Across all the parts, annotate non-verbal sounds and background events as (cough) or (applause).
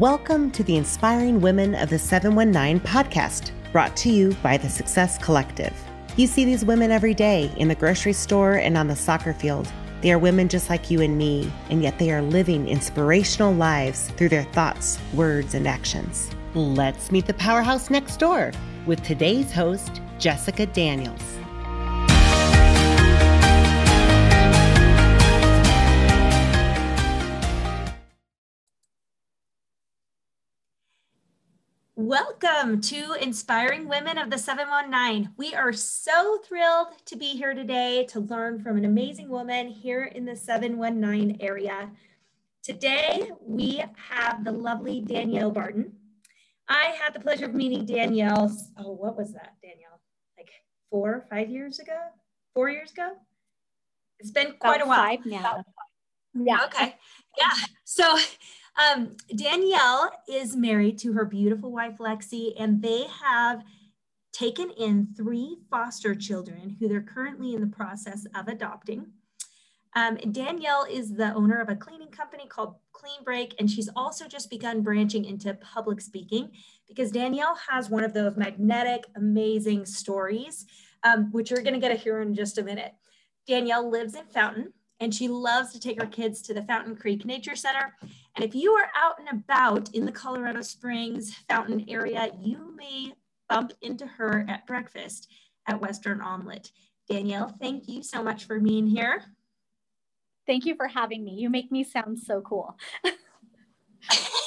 Welcome to the Inspiring Women of the 719 podcast, brought to you by the Success Collective. You see these women every day in the grocery store and on the soccer field. They are women just like you and me, and yet they are living inspirational lives through their thoughts, words, and actions. Let's meet the powerhouse next door with today's host, Jessica Daniels. Welcome to Inspiring Women of the 719. We are so thrilled to be here today to learn from an amazing woman here in the 719 area. Today, we have the lovely Danielle Barton. I had the pleasure of meeting Danielle. Oh, what was that, Danielle? Like four, five years ago? Four years ago? It's been quite About a while. Five now. Yeah. Okay. Yeah. So um, Danielle is married to her beautiful wife, Lexi, and they have taken in three foster children who they're currently in the process of adopting. Um, Danielle is the owner of a cleaning company called Clean Break, and she's also just begun branching into public speaking because Danielle has one of those magnetic, amazing stories, um, which you're going to get to hear in just a minute. Danielle lives in Fountain, and she loves to take her kids to the Fountain Creek Nature Center. And if you are out and about in the Colorado Springs Fountain area, you may bump into her at breakfast at Western Omelet. Danielle, thank you so much for being here. Thank you for having me. You make me sound so cool. (laughs)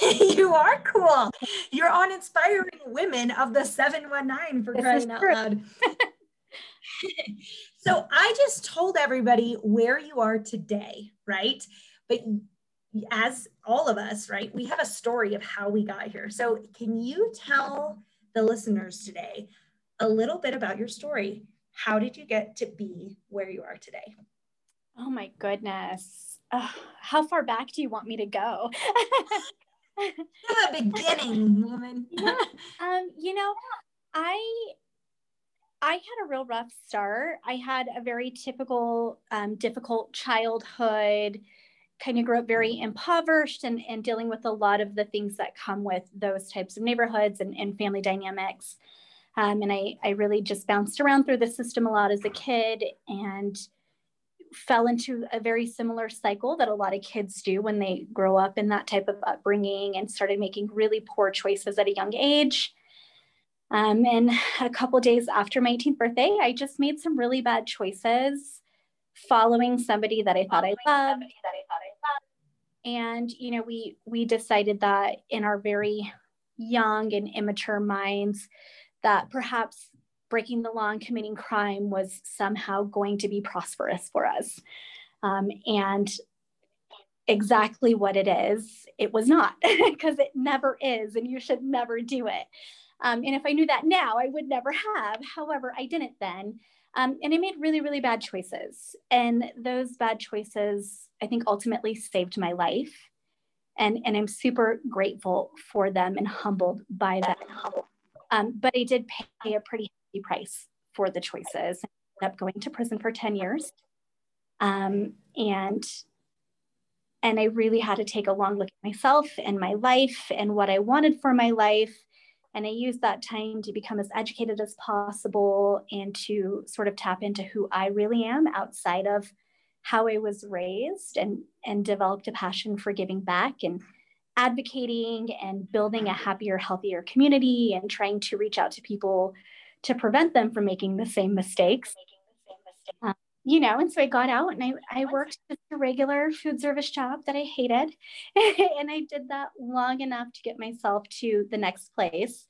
you are cool. You're on Inspiring Women of the 719 for This crying out loud. (laughs) (laughs) so I just told everybody where you are today, right? But as all of us, right, we have a story of how we got here. So can you tell the listeners today a little bit about your story? How did you get to be where you are today? Oh my goodness. Ugh, how far back do you want me to go? (laughs) The beginning, woman. (laughs) Yeah. um, you know, I I had a real rough start. I had a very typical um, difficult childhood. Kind of grew up very impoverished and, and dealing with a lot of the things that come with those types of neighborhoods and, and family dynamics. Um, and I, I really just bounced around through the system a lot as a kid and fell into a very similar cycle that a lot of kids do when they grow up in that type of upbringing and started making really poor choices at a young age. Um, and a couple days after my 18th birthday, I just made some really bad choices following somebody that I thought I loved. And you know, we we decided that in our very young and immature minds that perhaps breaking the law and committing crime was somehow going to be prosperous for us. Um, and exactly what it is, it was not, (laughs) because it never is, and you should never do it. Um, and if I knew that now, I would never have. However, I didn't then. Um, and I made really, really bad choices. And those bad choices, I think, ultimately saved my life. And, and I'm super grateful for them and humbled by that. Um, but I did pay a pretty heavy price for the choices. I ended up going to prison for 10 years. Um, and and I really had to take a long look at myself and my life and what I wanted for my life. And I used that time to become as educated as possible and to sort of tap into who I really am outside of how I was raised and, and developed a passion for giving back and advocating and building a happier, healthier community and trying to reach out to people to prevent them from making the same mistakes. Um, you know, and so I got out and I, I worked just a regular food service job that I hated. (laughs) and I did that long enough to get myself to the next place.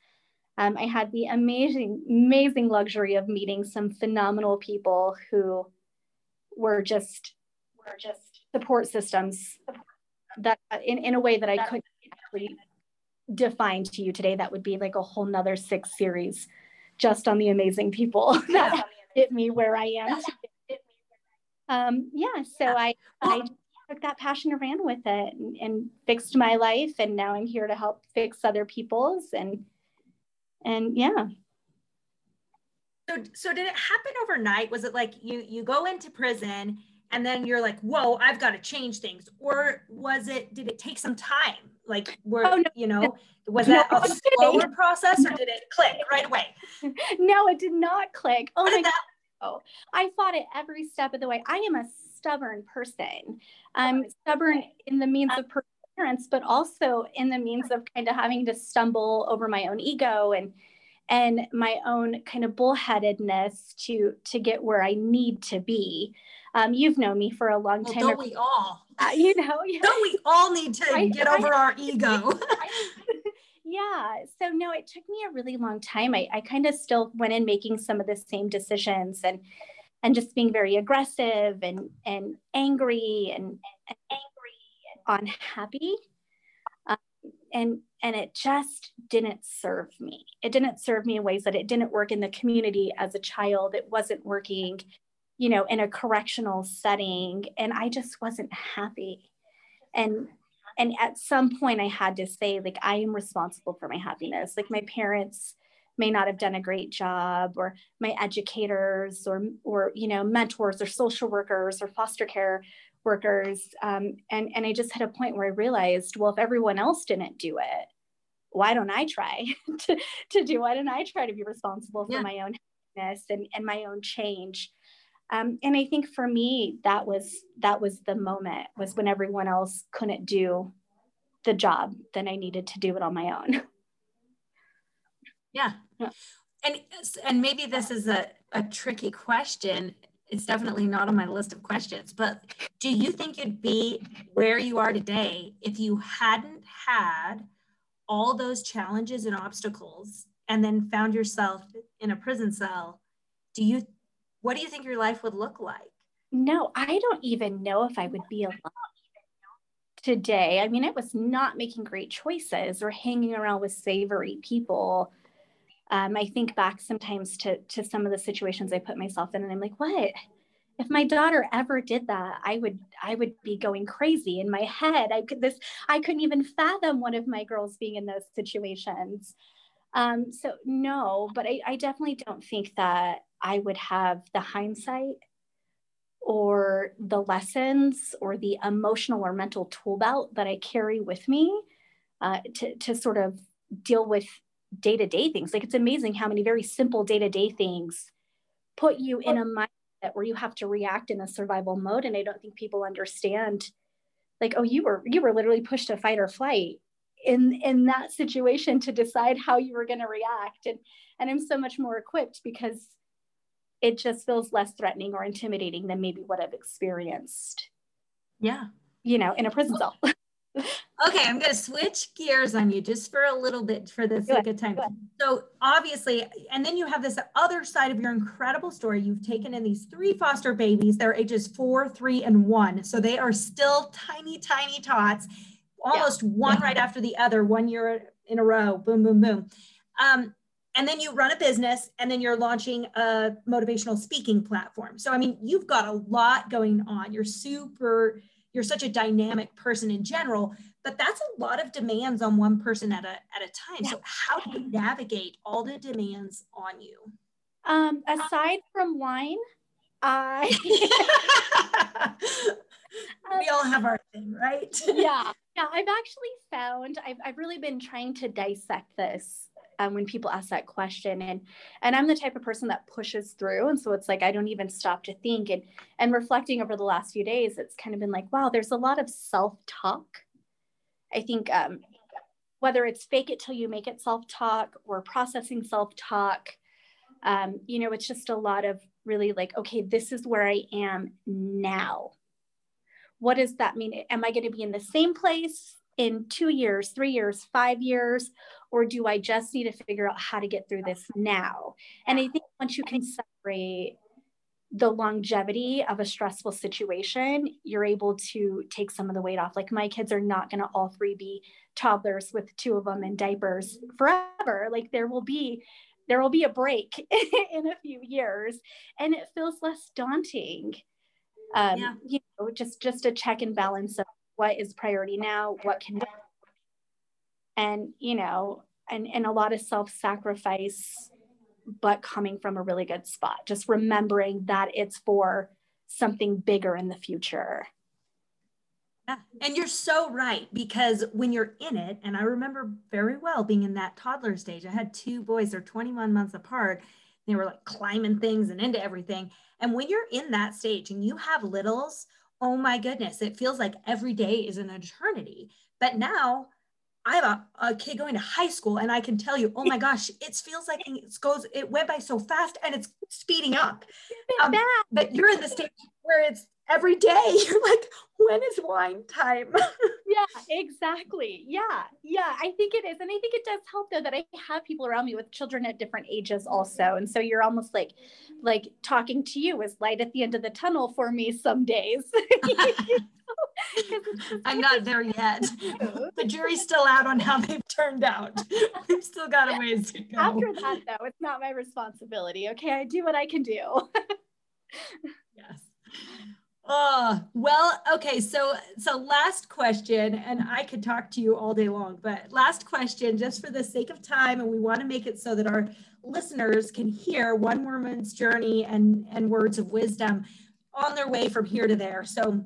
Um, I had the amazing, amazing luxury of meeting some phenomenal people who were just, were just support systems that in, in a way that I couldn't actually define to you today. That would be like a whole nother six series just on the amazing people (laughs) that get me where I am. Um, yeah, so I, I took that passion and ran with it and, and fixed my life. And now I'm here to help fix other people's and, and yeah. So, so did it happen overnight? Was it like you you go into prison and then you're like, whoa, I've got to change things, or was it? Did it take some time? Like, were oh, no. you know, was that a (laughs) slower process or did it click right away? (laughs) No, it did not click. Oh my god. Oh, I fought it every step of the way. I am a stubborn person. I'm stubborn in the means of perseverance, but also in the means of kind of having to stumble over my own ego and and my own kind of bullheadedness to to get where I need to be. Um, you've known me for a long time. Well, don't we all? Uh, you know, (laughs) yeah. don't we all need to I, get over (laughs) I, our ego? Yeah. So no, it took me a really long time. I, I kind of still went in making some of the same decisions and and just being very aggressive and and angry and, and angry and unhappy. Um, and and it just didn't serve me. It didn't serve me in ways that it didn't work in the community as a child. It wasn't working, you know, in a correctional setting, and I just wasn't happy. And and at some point, I had to say, like, I am responsible for my happiness. Like my parents may not have done a great job or my educators or or you know mentors or social workers or foster care workers um, and and i just had a point where i realized well if everyone else didn't do it why don't i try (laughs) to, to do why don't i try to be responsible for yeah. my own happiness and, and my own change um, and i think for me that was that was the moment was when everyone else couldn't do the job then i needed to do it on my own (laughs) Yeah. yeah. And and maybe this is a, a tricky question. It's definitely not on my list of questions, but do you think you'd be where you are today if you hadn't had all those challenges and obstacles and then found yourself in a prison cell? Do you what do you think your life would look like? No, I don't even know if I would be alive today. I mean, it was not making great choices or hanging around with savory people um, I think back sometimes to to some of the situations I put myself in, and I'm like, what? If my daughter ever did that, I would I would be going crazy in my head. I could this I couldn't even fathom one of my girls being in those situations. Um, so no, but I, I definitely don't think that I would have the hindsight or the lessons or the emotional or mental tool belt that I carry with me uh, to, to sort of deal with day to day things. Like it's amazing how many very simple day to day things put you in a mindset where you have to react in a survival mode. And I don't think people understand, like, oh, you were you were literally pushed to fight or flight in in that situation to decide how you were going to react. And and I'm so much more equipped because it just feels less threatening or intimidating than maybe what I've experienced. Yeah. You know, in a prison cell. (laughs) okay, I'm going to switch gears on you just for a little bit for the sake of time. So, obviously, and then you have this other side of your incredible story. You've taken in these three foster babies. They're ages four, three, and one. So, they are still tiny, tiny tots, almost yeah. one yeah. right after the other, one year in a row. Boom, boom, boom. Um, and then you run a business and then you're launching a motivational speaking platform. So, I mean, you've got a lot going on. You're super you're such a dynamic person in general but that's a lot of demands on one person at a at a time yeah. so how do you navigate all the demands on you um aside from wine i (laughs) we all have our thing right yeah (laughs) yeah i've actually found I've, I've really been trying to dissect this um, when people ask that question. And and i'm the type of person that pushes through. And so it's like i don't even stop to think. And and reflecting over the last few days it's kind of been like wow there's a lot of self-talk. I think um, whether it's fake it till you make it self-talk or processing self-talk um, you know it's just a lot of really like okay this is where i am now. What does that mean? Am i going to be in the same place in two years, three years, five years? Or do I just need to figure out how to get through this now? And I think once you can separate the longevity of a stressful situation, you're able to take some of the weight off. Like my kids are not going to all three be toddlers with two of them in diapers forever. Like there will be there will be a break (laughs) in a few years and it feels less daunting. Um, yeah. you know, just just a check and balance of what is priority now what can and you know and and a lot of self-sacrifice but coming from a really good spot just remembering that it's for something bigger in the future Yeah. And you're so right because when you're in it, and I remember very well being in that toddler stage, I had two boys, they're 21 months apart. They were like climbing things and into everything. And when you're in that stage and you have littles, oh my goodness, it feels like every day is an eternity. But now I have a, a kid going to high school and I can tell you, oh my (laughs) gosh, it feels like it goes, it went by so fast and it's speeding up. Um, but you're in the stage where it's every day. (laughs) You're like, when is wine time? (laughs) yeah, exactly. Yeah, yeah, I think it is. And I think it does help though that I have people around me with children at different ages also. And so you're almost like, like talking to you is light at the end of the tunnel for me some days. (laughs) I'm not there yet. (laughs) the jury's still out on how they've turned out. (laughs) We've still got a ways to go. After that, though, it's not my responsibility. Okay, I do what I can do. yes. Oh, well, okay. So, so last question, and I could talk to you all day long, but last question, just for the sake of time, and we want to make it so that our listeners can hear one woman's journey and, and words of wisdom on their way from here to there. So,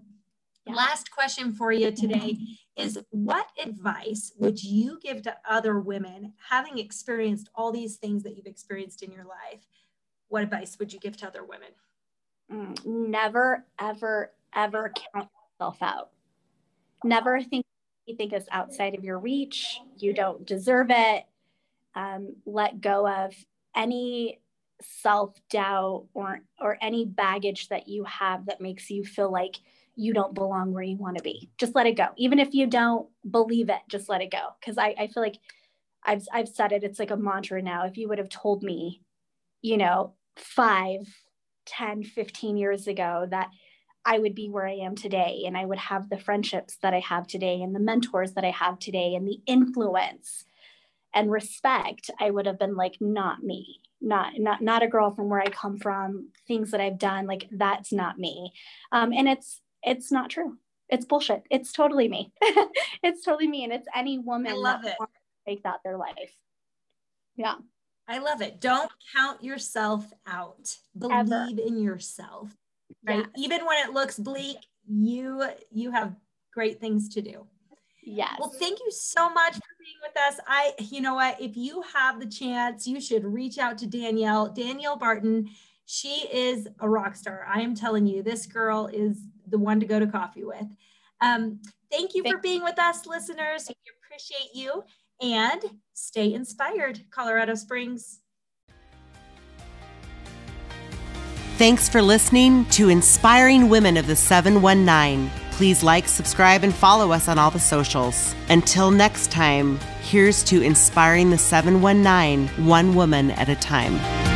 yeah. last question for you today is what advice would you give to other women having experienced all these things that you've experienced in your life? What advice would you give to other women? Mm, never, ever, ever count yourself out. Never think anything is outside of your reach. You don't deserve it. Um, let go of any self doubt or or any baggage that you have that makes you feel like you don't belong where you want to be. Just let it go. Even if you don't believe it, just let it go. Because I, I feel like I've I've said it. It's like a mantra now. If you would have told me, you know, five 10, 15 years ago that I would be where I am today and I would have the friendships that I have today and the mentors that I have today and the influence and respect, I would have been like, not me, not not not a girl from where I come from, things that I've done, like that's not me. Um, and it's it's not true. It's bullshit. It's totally me. (laughs) it's totally me. And it's any woman I love that it. make that their life. Yeah. I love it. Don't count yourself out. Believe Ever. in yourself. Right? Yes. Even when it looks bleak, you you have great things to do. Yes. Well, thank you so much for being with us. I, you know what, if you have the chance, you should reach out to Danielle, Danielle Barton. She is a rock star. I am telling you, this girl is the one to go to coffee with. Um, thank you thank for being with us, listeners. We appreciate you and stay inspired, Colorado Springs. Thanks for listening to Inspiring Women of the 719. Please like, subscribe, and follow us on all the socials. Until next time, here's to inspiring the 719, one woman at a time.